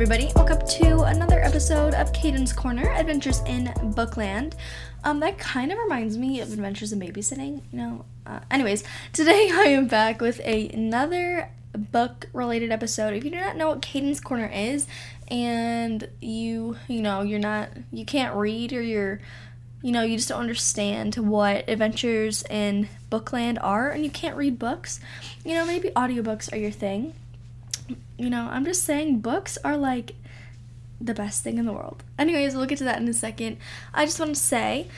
everybody. Welcome to another episode of Kayden's Korner Adventures in Bookland. Um, that kind of reminds me of Adventures in Babysitting, you know. Uh, anyways, today I am back with a, another book related episode. If you do not know what Kayden's Korner is, and you, you know, you're not, you can't read or you're, you know, you just don't understand what adventures in Bookland are, and you can't read books, you know, maybe audiobooks are your thing you know, I'm just saying books are like the best thing in the world. Anyways, we'll get to that in a second. I just want to say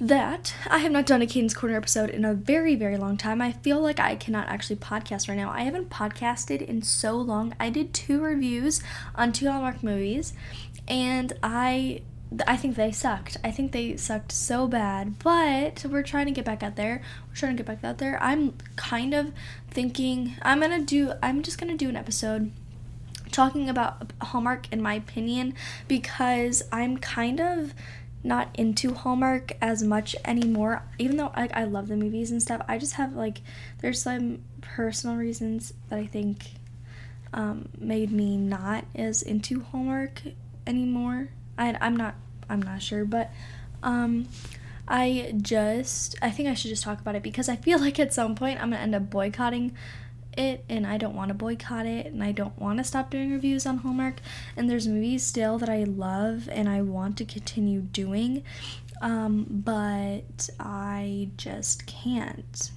that I have not done a Kayden's Korner episode in a very, very long time. I feel like I cannot actually podcast right now. I haven't podcasted in so long. I did two reviews on two Hallmark movies, and I I think they sucked. I think they sucked so bad, but we're trying to get back out there. We're trying to get back out there. I'm kind of thinking I'm gonna do, I'm just gonna do an episode talking about Hallmark in my opinion because I'm kind of not into Hallmark as much anymore. Even though like I love the movies and stuff, I just have like there's some personal reasons that I think um, made me not as into Hallmark anymore. I, I'm not I'm not sure, but um, I just I think I should just talk about it because I feel like at some point I'm gonna end up boycotting it and I don't want to boycott it and I don't want to stop doing reviews on Hallmark. And there's movies still that I love and I want to continue doing um, but I just can't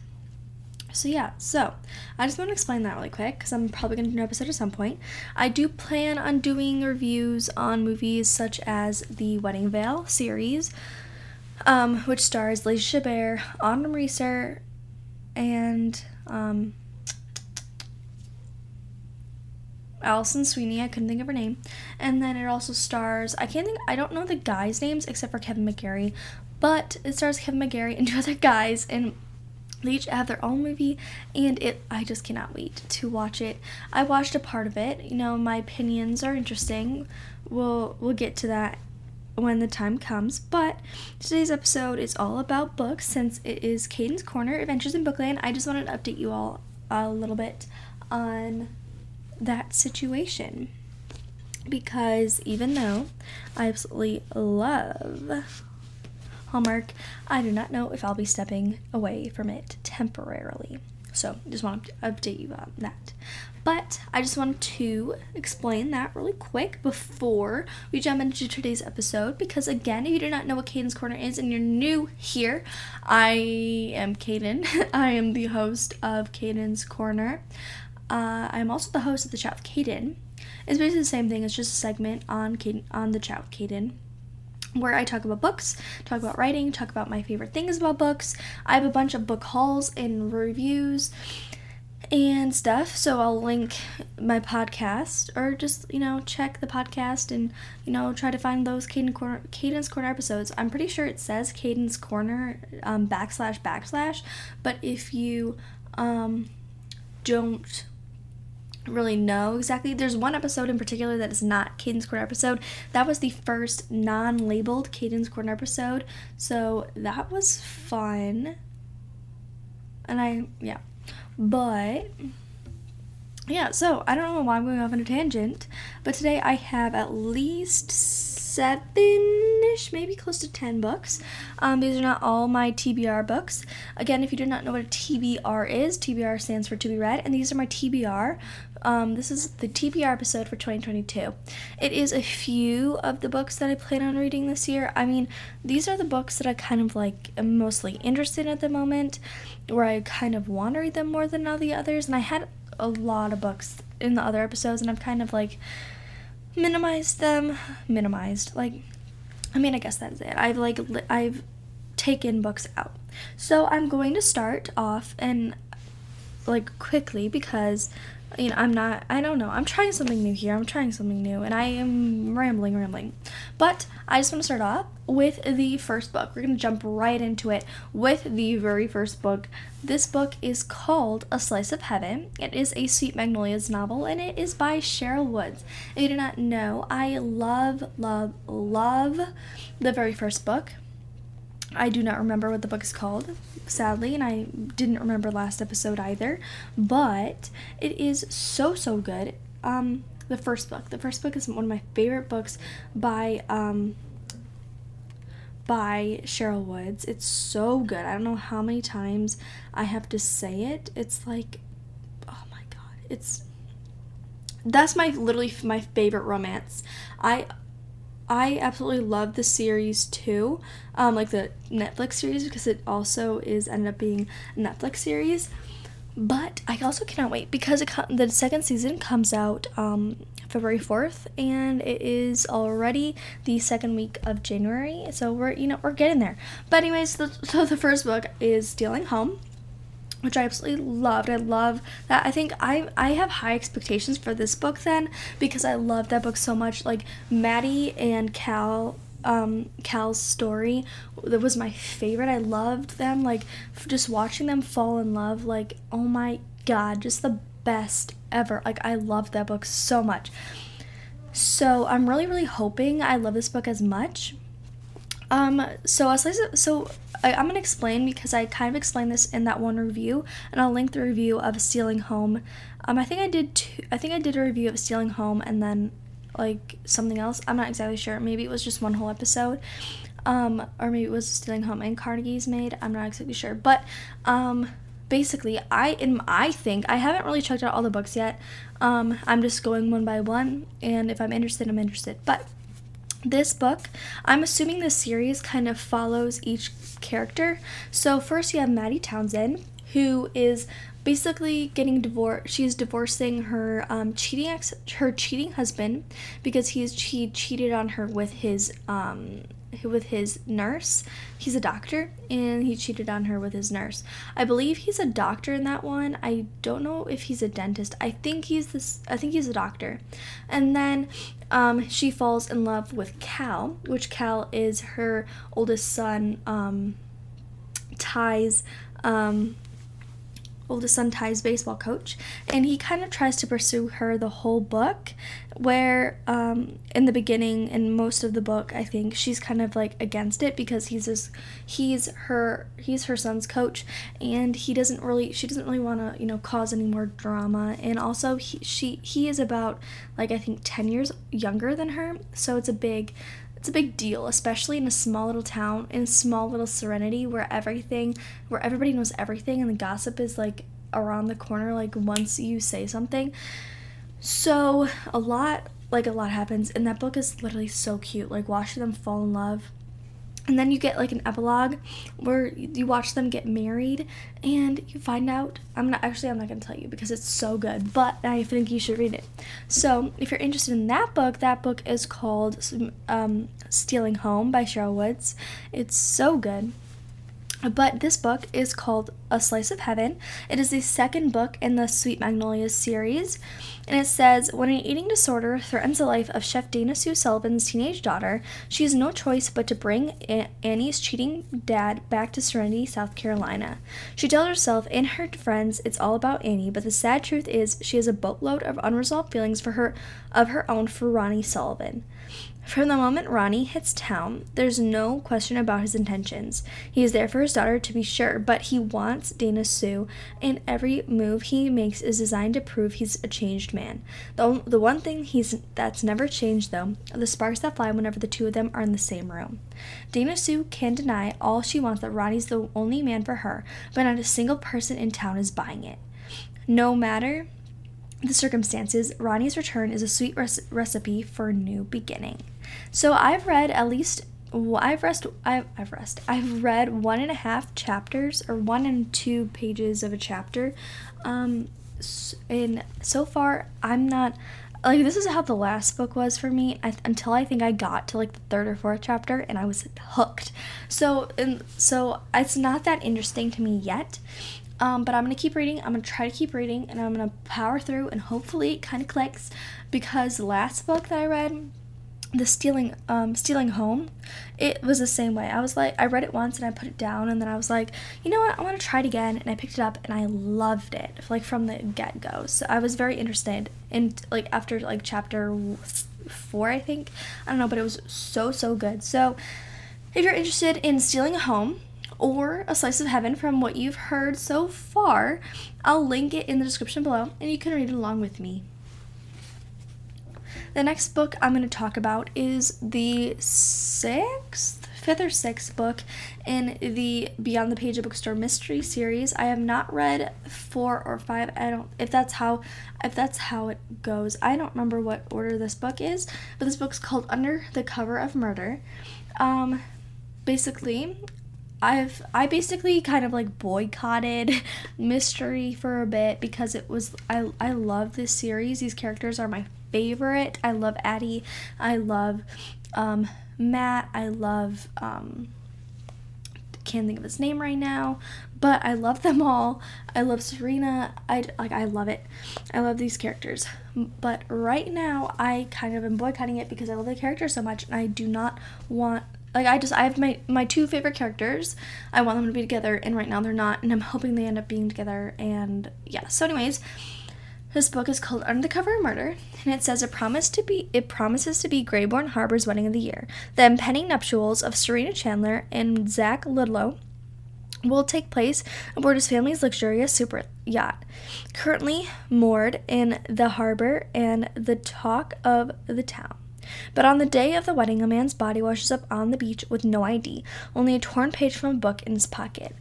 so yeah, so I just want to explain that really quick because I'm probably going to do an episode at some point. I do plan on doing reviews on movies such as the Wedding Veil series, um, which stars Lacey Chabert, Autumn Reeser, and um, Alison Sweeney. I couldn't think of her name. And then it also stars I can't think I don't know the guys' names except for Kevin McGarry, but it stars Kevin McGarry and two other guys and they each have their own movie, and it I just cannot wait to watch it. I watched a part of it. You know, my opinions are interesting. We'll we'll get to that when the time comes. But today's episode is all about books since it is Kayden's Korner Adventures in Bookland. I just wanted to update you all a little bit on that situation because even though I absolutely love Hallmark, I do not know if I'll be stepping away from it temporarily. So, just want to update you on that. But I just wanted to explain that really quick before we jump into today's episode. Because, again, if you do not know what Kayden's Korner is and you're new here, I am Kayden. I am the host of Kayden's Korner. Uh, I'm also the host of the Chat with Kayden. It's basically the same thing, it's just a segment on, on the Chat with Kayden where I talk about books, talk about writing, talk about my favorite things about books. I have a bunch of book hauls and reviews and stuff, so I'll link my podcast or just, you know, check the podcast and, you know, try to find those Cadence Corner, Kayden's Korner episodes. I'm pretty sure it says Cadence Corner um, backslash backslash, but if you um, don't really know exactly. There's one episode in particular that is not Kayden's Korner episode. That was the first non-labeled Kayden's Korner episode. So that was fun. And I yeah. But yeah, so I don't know why I'm going off on a tangent, but today I have at least seven ish, maybe close to 10 books. Um, these are not all my TBR books. Again, if you do not know what a TBR is, TBR stands for to be read, and these are my TBR. Um, this is the TBR episode for 2022. It is a few of the books that I plan on reading this year. I mean, these are the books that I kind of like am mostly interested in at the moment, where I kind of want to read them more than all the others, and I had a lot of books in the other episodes, and I've kind of like minimized them. Minimized, like, I mean, I guess that's it. I've like, li- I've taken books out. So I'm going to start off and like quickly because you know, I'm not, I don't know, I'm trying something new here. I'm trying something new, and I am rambling, rambling. But I just want to start off with the first book. We're going to jump right into it with the very first book. This book is called A Slice of Heaven. It is a Sweet Magnolias novel, and it is by Sherryl Woods. If you do not know, I love, love, love the very first book. I do not remember what the book is called, sadly, and I didn't remember last episode either, but it is so, so good. Um, the first book. The first book is one of my favorite books by um, by Sherryl Woods. It's so good. I don't know how many times I have to say it. It's like, oh my god, it's that's my literally my favorite romance. I I absolutely love the series too, um, like the Netflix series because it also is ended up being a Netflix series. But I also cannot wait because the second season comes out um, February 4th and it is already the second week of January. So we're, you know, we're getting there. But anyways, the, so the first book is Stealing Home which I absolutely loved. I love that. I think I I have high expectations for this book then because I love that book so much. Like Maddie and Cal um, Cal's story that was my favorite. I loved them. Like just watching them fall in love. Like oh my god, just the best ever. Like I loved that book so much. So I'm really really hoping I love this book as much. Um, so as so I, am gonna explain because I kind of explained this in that one review, and I'll link the review of Stealing Home. Um, I think I did two, I think I did a review of Stealing Home and then like something else. I'm not exactly sure. Maybe it was just one whole episode. Um, or maybe it was Stealing Home and Carnegie's Maid. I'm not exactly sure. But um, basically, I in I think I haven't really checked out all the books yet. Um, I'm just going one by one, and if I'm interested, I'm interested. But this book, I'm assuming the series kind of follows each character. So first you have Maddie Townsend, who is basically getting divorced. She's divorcing her um, cheating ex- her cheating husband because he's he cheated on her with his um, with his nurse. He's a doctor and he cheated on her with his nurse. I believe he's a doctor in that one. I don't know if he's a dentist. I think he's this I think he's a doctor. And then um, she falls in love with Cal, which Cal is her oldest son um, Ty's um, oldest son Ty's baseball coach, and he kind of tries to pursue her the whole book. Where um, in the beginning, in most of the book, I think she's kind of like against it because he's his, he's her he's her son's coach, and he doesn't really she doesn't really want to you know cause any more drama, and also he she he is about like I think ten years younger than her, so it's a big it's a big deal, especially in a small little town, in small little serenity where everything, where everybody knows everything and the gossip is like around the corner, like once you say something. So, a lot, like a lot happens, and that book is literally so cute. Like, watching them fall in love and then you get like an epilogue where you watch them get married and you find out i'm not actually i'm not going to tell you because it's so good but i think you should read it. So if you're interested in that book that book is called um, stealing home by Sherryl woods. It's so good but this book is called A Slice of Heaven. It is the second book in the Sweet Magnolias series. And it says When an eating disorder threatens the life of Chef Dana Sue Sullivan's teenage daughter, she has no choice but to bring Annie's cheating dad back to Serenity, South Carolina. She tells herself and her friends it's all about Annie, but the sad truth is she has a boatload of unresolved feelings for her of her own for Ronnie Sullivan. From the moment Ronnie hits town, there's no question about his intentions. He is there for his daughter to be sure, but he wants Dana Sue, and every move he makes is designed to prove he's a changed man. The, the one thing he's that's never changed, though, are the sparks that fly whenever the two of them are in the same room. Dana Sue can deny all she wants that Ronnie's the only man for her, but not a single person in town is buying it. No matter the circumstances, Ronnie's return is a sweet res- recipe for a new beginning. So I've read at least I've rest I've, I've rest I've read one and a half chapters or one and two pages of a chapter, um, and so far I'm not like this is how the last book was for me I, until I think I got to like the third or fourth chapter and I was hooked. So and so it's not that interesting to me yet. Um, but I'm gonna keep reading. I'm gonna try to keep reading, and I'm gonna power through, and hopefully it kind of clicks. Because the last book that I read the stealing um stealing home it was the same way. I was like i read it once and i put it down and then i was like you know what? I want to try it again and i picked it up and i loved it like from the get-go. So i was very interested in like after like chapter four i think. I don't know but it was so so good. So if you're interested in stealing a home or a slice of heaven from what you've heard so far i'll link it in the description below and you can read along with me The next book I'm going to talk about is the sixth, fifth or sixth book in the Beyond the Page of Bookstore mystery series. I have not read four or five. I don't if that's how if that's how it goes. I don't remember what order this book is, but this book's called Under the Cover of Murder. Um, basically, I've I basically kind of like boycotted mystery for a bit because it was I I love this series. These characters are my favorite. I love Addie. I love um, Matt. I love um, can't think of his name right now, but I love them all. I love Serena. I like I love it. I love these characters. But right now I kind of am boycotting it because I love the characters so much and I do not want like I just I have my my two favorite characters. I want them to be together and right now they're not and I'm hoping they end up being together and yeah. So anyways, this book is called Under the Cover of Murder and it says it promised to be it promises to be Greyborne Harbor's wedding of the year. The impending nuptials of Serena Chandler and Zach Ludlow will take place aboard his family's luxurious super yacht, currently moored in the harbor and the talk of the town. But on the day of the wedding, a man's body washes up on the beach with no ID, only a torn page from a book in his pocket.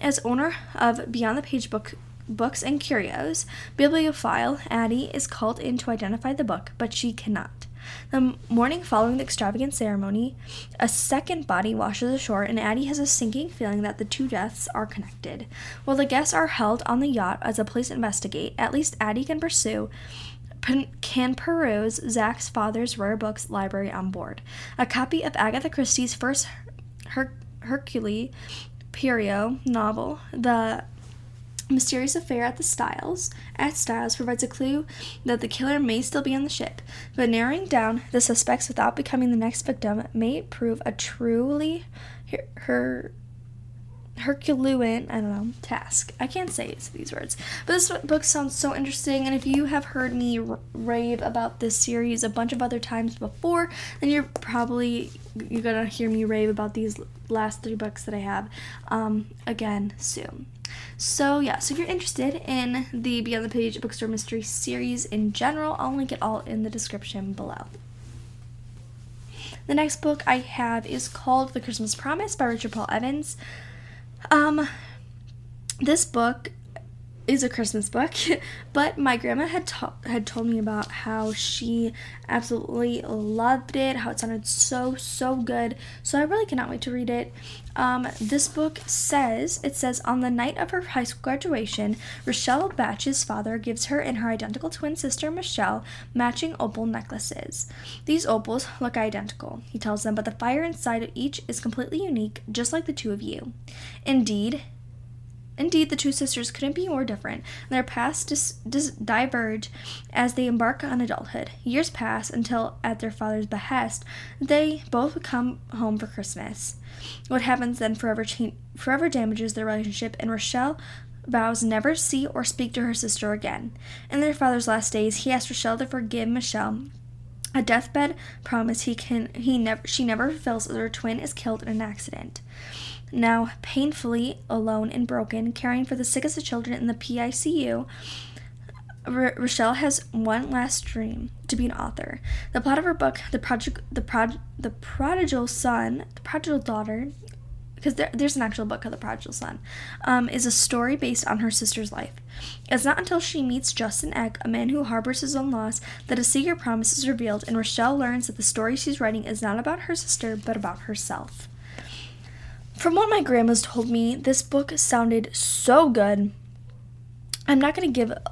As owner of Beyond the Page book books and curios, bibliophile Addie is called in to identify the book, but she cannot. The morning following the extravagant ceremony, a second body washes ashore, and Addie has a sinking feeling that the two deaths are connected. While the guests are held on the yacht as the police investigate, at least Addie can pursue can peruse Zach's father's rare books library on board. A copy of Agatha Christie's first Her- Hercule Poirot novel, The Mysterious Affair at the Styles at Styles provides a clue that the killer may still be on the ship, but narrowing down the suspects without becoming the next victim may prove a truly her, her Herculean, I don't know, task. I can't say these words. But this book sounds so interesting, and if you have heard me r- rave about this series a bunch of other times before, then you're probably you're gonna hear me rave about these last three books that I have um, again soon. So yeah, so if you're interested in the Beyond the Page Bookstore Mystery series in general, I'll link it all in the description below. The next book I have is called The Christmas Promise by Richard Paul Evans. Um, this book is a Christmas book, but my grandma had had told me about how she absolutely loved it, how it sounded so so good. So I really cannot wait to read it. Um, this book says it says on the night of her high school graduation, Rochelle Batch's father gives her and her identical twin sister Michelle matching opal necklaces. These opals look identical, he tells them, but the fire inside of each is completely unique, just like the two of you. Indeed, Indeed, the two sisters couldn't be more different, and their paths dis- dis- diverge as they embark on adulthood. Years pass until, at their father's behest, they both come home for Christmas. What happens then forever, cha- forever damages their relationship, and Rochelle vows never to see or speak to her sister again. In their father's last days, he asks Rochelle to forgive Michelle a deathbed promise he can he never she never fulfills as her twin is killed in an accident. Now painfully alone and broken, caring for the sickest of children in the PICU, R- Rochelle has one last dream to be an author. The plot of her book, the the prod, the prodigal son, the prodigal daughter, because there, there's an actual book called The Prodigal Son, um, is a story based on her sister's life. It's not until she meets Justin Eck, a man who harbors his own loss, that a secret promise is revealed, and Rochelle learns that the story she's writing is not about her sister, but about herself. From what my grandma's told me, this book sounded so good. I'm not gonna give a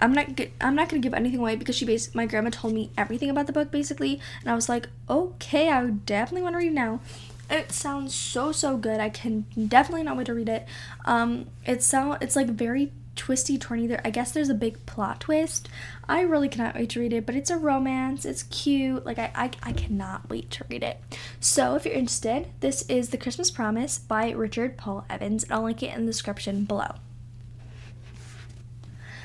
I'm not I'm not gonna give anything away because she my grandma told me everything about the book basically, and I was like, okay, I definitely want to read now. It sounds so so good. I can definitely not wait to read it. Um, it sound it's like very twisty turny there. I guess there's a big plot twist. I really cannot wait to read it, but it's a romance. It's cute. Like I, I, I cannot wait to read it. So if you're interested, this is The Christmas Promise by Richard Paul Evans, and I'll link it in the description below.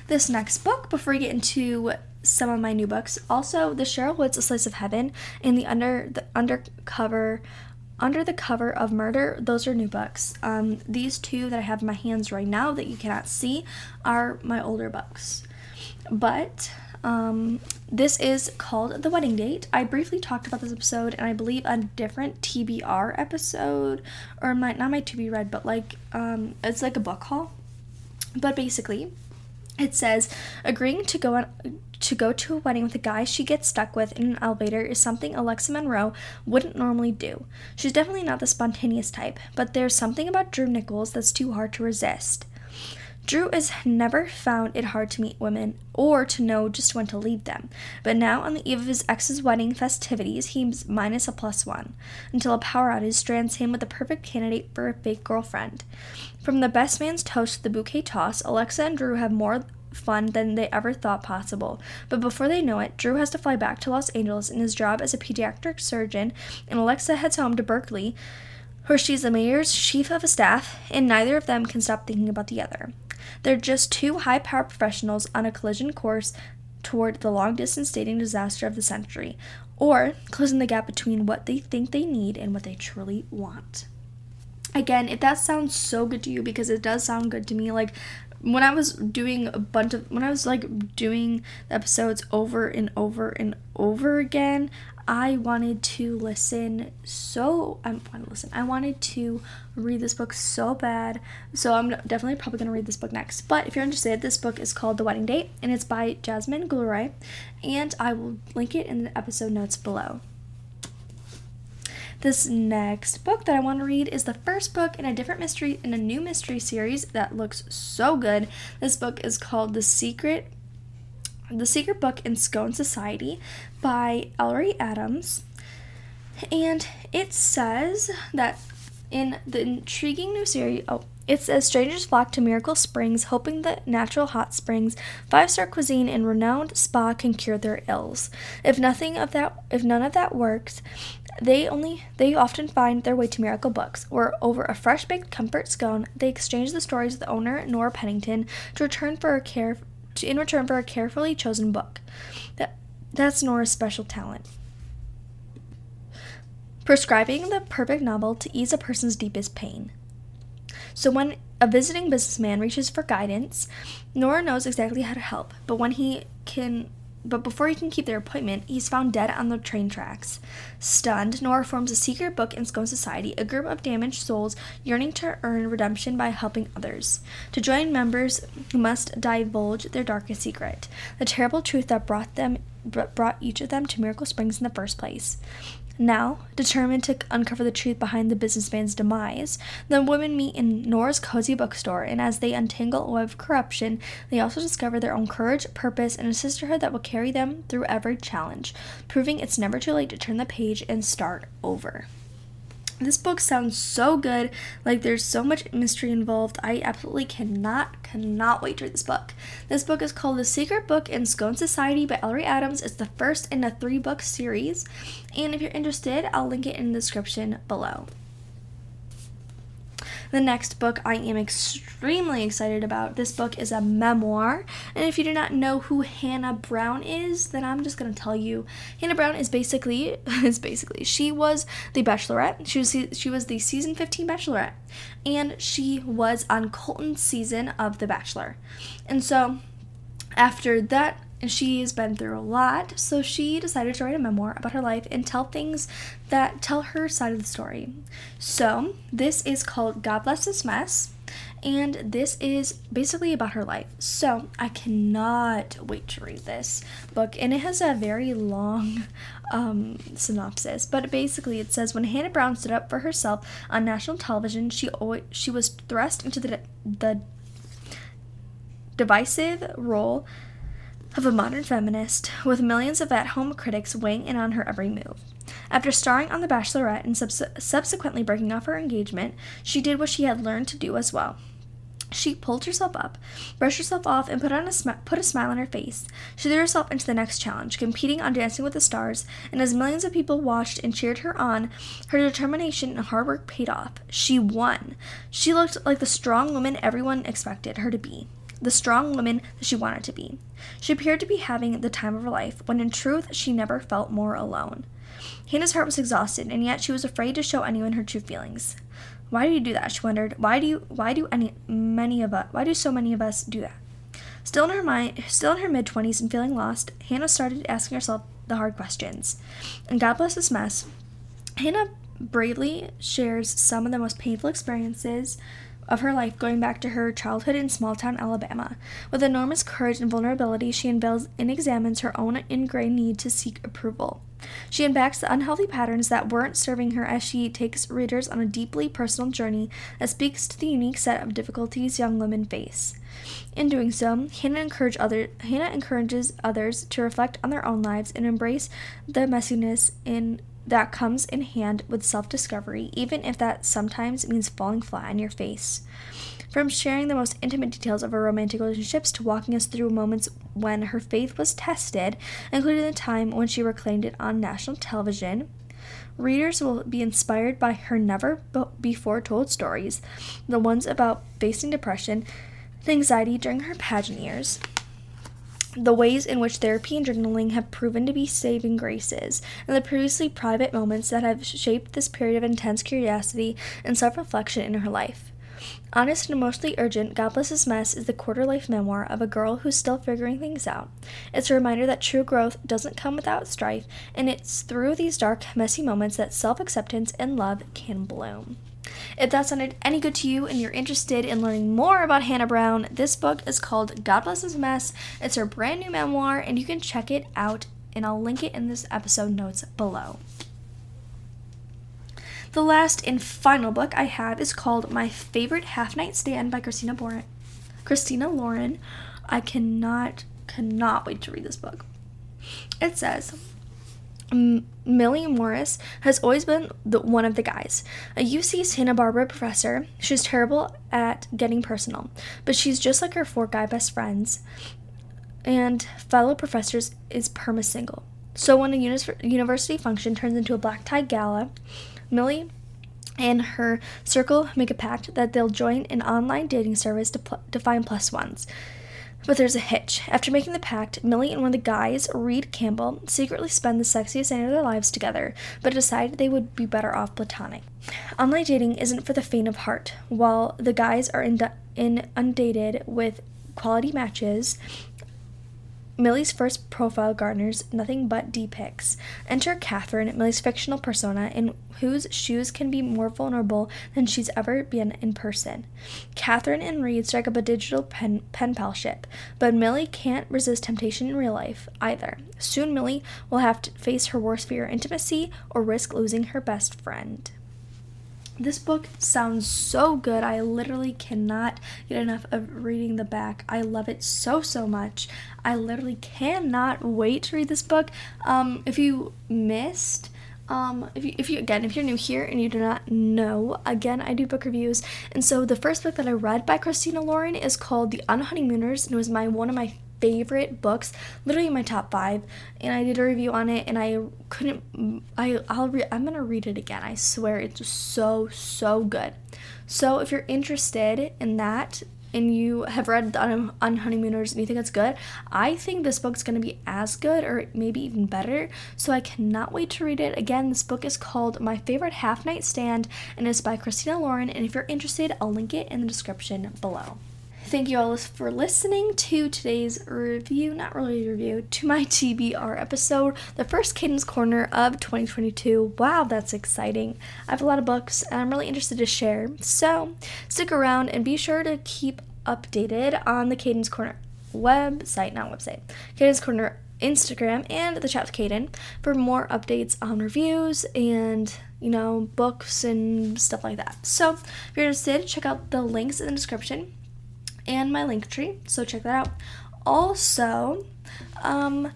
This next book, before we get into some of my new books, also the Sherryl Woods A Slice of Heaven and the under the undercover under the cover of Murder, those are new books. Um, these two that I have in my hands right now that you cannot see are my older books. But Um, this is called The Wedding Date. I briefly talked about this episode, and I believe a different TBR episode, or my not my to be read, but like um, it's like a book haul. But basically, it says agreeing to go on to go to a wedding with a guy she gets stuck with in an elevator is something Alexa Monroe wouldn't normally do. She's definitely not the spontaneous type, but there's something about Drew Nichols that's too hard to resist. Drew has never found it hard to meet women or to know just when to leave them, but now on the eve of his ex's wedding festivities, he's minus a plus one, until a power outage strands him with the perfect candidate for a fake girlfriend. From the best man's toast to the bouquet toss, Alexa and Drew have more fun than they ever thought possible. But before they know it, Drew has to fly back to Los Angeles in his job as a pediatric surgeon, and Alexa heads home to Berkeley, where she's the mayor's chief of staff, and neither of them can stop thinking about the other. They're just two high powered professionals on a collision course toward the long distance dating disaster of the century, or closing the gap between what they think they need and what they truly want. Again, if that sounds so good to you, because it does sound good to me, like when I was doing a bunch of when I was like doing the episodes over and over and over again, I wanted to listen so I want to listen. I wanted to read this book so bad. So I'm definitely probably going to read this book next. But if you're interested, this book is called The Wedding Date and it's by Jasmine Guillory and I will link it in the episode notes below. This next book that I want to read is the first book in a different mystery in a new mystery series that looks so good. This book is called The Secret The Secret Book in Scone Society by Ellery Adams. And it says that in the intriguing new series, oh, it says strangers flock to Miracle Springs, hoping that natural hot springs, five-star cuisine, and renowned spa can cure their ills. If nothing of that, if none of that works, they only they often find their way to Miracle Books, where over a fresh baked comfort scone, they exchange the stories of the owner Nora Pennington to return for a care to, in return for a carefully chosen book. That that's Nora's special talent. Prescribing the perfect novel to ease a person's deepest pain. So when a visiting businessman reaches for guidance, Nora knows exactly how to help, but when he can but before he can keep their appointment, he's found dead on the train tracks. Stunned, Nora forms a secret book in Scone Society, a group of damaged souls yearning to earn redemption by helping others. To join members must divulge their darkest secret, the terrible truth that brought them brought each of them to Miracle Springs in the first place. Now, determined to uncover the truth behind the businessman's demise, the women meet in Nora's cozy bookstore, and as they untangle a web of corruption, they also discover their own courage, purpose, and a sisterhood that will carry them through every challenge, proving it's never too late to turn the page and start over. This book sounds so good. Like there's so much mystery involved. I absolutely cannot, cannot wait to read this book. This book is called The Secret Book in Scone Society by Ellery Adams. It's the first in a three book series. And if you're interested, I'll link it in the description below. The next book I am extremely excited about. This book is a memoir, and if you do not know who Hannah Brown is, then I'm just gonna tell you. Hannah Brown is basically is basically she was the Bachelorette. She was she was the season 15 Bachelorette, and she was on Colton's season of The Bachelor, and so after that and she has been through a lot, so she decided to write a memoir about her life and tell things that tell her side of the story. So, this is called God Bless This Mess, and this is basically about her life. So, I cannot wait to read this book, and it has a very long um, synopsis, but basically it says when Hannah Brown stood up for herself on national television, she always, she was thrust into the the divisive role of a modern feminist, with millions of at home critics weighing in on her every move. After starring on The Bachelorette and subs- subsequently breaking off her engagement, she did what she had learned to do as well. She pulled herself up, brushed herself off, and put on a sm- put a smile on her face. She threw herself into the next challenge, competing on Dancing with the Stars, and as millions of people watched and cheered her on, her determination and hard work paid off. She won. She looked like the strong woman everyone expected her to be the strong woman that she wanted to be. She appeared to be having the time of her life, when in truth she never felt more alone. Hannah's heart was exhausted, and yet she was afraid to show anyone her true feelings. Why do you do that? She wondered. Why do you why do any many of us why do so many of us do that? Still in her mind, still in her mid 20s and feeling lost, Hannah started asking herself the hard questions. And God bless this mess, Hannah bravely shares some of the most painful experiences of her life going back to her childhood in small town Alabama. With enormous courage and vulnerability, she unveils and examines her own ingrained need to seek approval. She unpacks the unhealthy patterns that weren't serving her as she takes readers on a deeply personal journey that speaks to the unique set of difficulties young women face. In doing so, Hannah, encourage other, Hannah encourages others to reflect on their own lives and embrace the messiness in that comes in hand with self discovery, even if that sometimes means falling flat on your face. From sharing the most intimate details of her romantic relationships to walking us through moments when her faith was tested, including the time when she reclaimed it on national television, readers will be inspired by her never before told stories, the ones about facing depression anxiety during her pageant years the ways in which therapy and journaling have proven to be saving graces, and the previously private moments that have shaped this period of intense curiosity and self reflection in her life. Honest and emotionally urgent, God Bless This Mess is the quarter life memoir of a girl who's still figuring things out. It's a reminder that true growth doesn't come without strife, and it's through these dark, messy moments that self acceptance and love can bloom. If that sounded any good to you and you're interested in learning more about Hannah Brown, this book is called God Bless Mess. It's her brand new memoir, and you can check it out, and I'll link it in this episode notes below. The last and final book I have is called My Favorite Half Night Stand by Christina Boren. Christina Lauren. I cannot, cannot wait to read this book. It says, Millie Morris has always been the, one of the guys. A UC Santa Barbara professor, she's terrible at getting personal, but she's just like her four guy best friends and fellow professors is perma single. So when a uni- university function turns into a black tie gala, Millie and her circle make a pact that they'll join an online dating service to, pl- to find plus ones. But there's a hitch. After making the pact, Millie and one of the guys, Reed Campbell, secretly spend the sexiest night of their lives together, but decide they would be better off platonic. Online dating isn't for the faint of heart. While the guys are in undated with quality matches, Millie's first profile garners nothing but D pics. Enter Catherine, Millie's fictional persona, in whose shoes can be more vulnerable than she's ever been in person. Catherine and Reed strike up a digital pen, pen palship, but Millie can't resist temptation in real life either. Soon, Millie will have to face her worst fear intimacy or risk losing her best friend. This book sounds so good. I literally cannot get enough of reading the back. I love it so, so much. I literally cannot wait to read this book. Um, if you missed, um, if you, if you again, if you're new here and you do not know, again, I do book reviews, and so the first book that I read by Christina Lauren is called The Unhoneymooners, and it was my one of my favorite books, literally my top five. And I did a review on it, and I couldn't. I I'll re- I'm gonna read it again. I swear it's so so good. So if you're interested in that, and you have read on, Unhoneymooners and you think it's good, I think this book's going to be as good or maybe even better. So I cannot wait to read it. Again, this book is called My Favorite Half Night Stand and it's by Christina Lauren. And if you're interested, I'll link it in the description below. Thank you all for listening to today's review, not really review, to my TBR episode, the first Kayden's Korner of 2022. Wow, that's exciting. I have a lot of books and I'm really interested to share. So stick around and be sure to keep updated on the Kayden's Korner website, not website, Kayden's Korner Instagram and the chat with Kayden for more updates on reviews and you know books and stuff like that. So if you're interested, check out the links in the description and my link tree. So check that out. Also, um,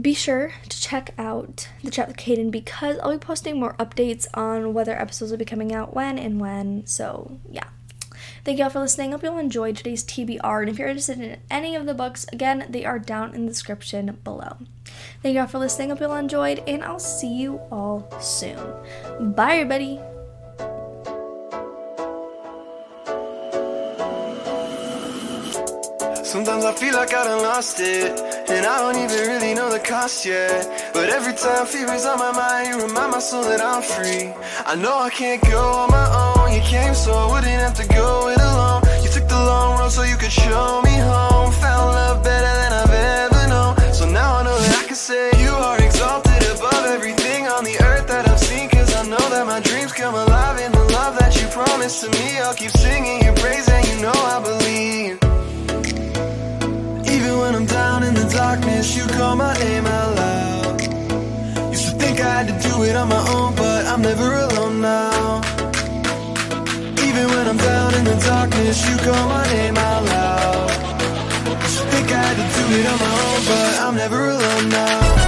be sure to check out the chat with Kayden because I'll be posting more updates on whether episodes will be coming out when and when. So yeah. Thank you all for listening. Hope you all enjoyed today's TBR. And if you're interested in any of the books, again, they are down in the description below. Thank you all for listening. Hope you all enjoyed, and I'll see you all soon. Bye, everybody. Sometimes I feel like I done lost it, and I don't even really know the cost yet. But every time fear is on my mind, you remind my soul that I'm free. I know I can't go on my own. You came so I wouldn't have to go it alone. You took the long road so you could show me home. Found love better than I've ever known. So now I know that I can say you are exalted above everything on the earth that I've seen. Cause I know that my dreams come alive in the love that you promised to me. I'll keep singing your praises. Darkness, you call my name out loud. Used to think I had to do it on my own, but I'm never alone now. Even when I'm down in the darkness, you call my name out loud. Used to think I had to do it on my own, but I'm never alone.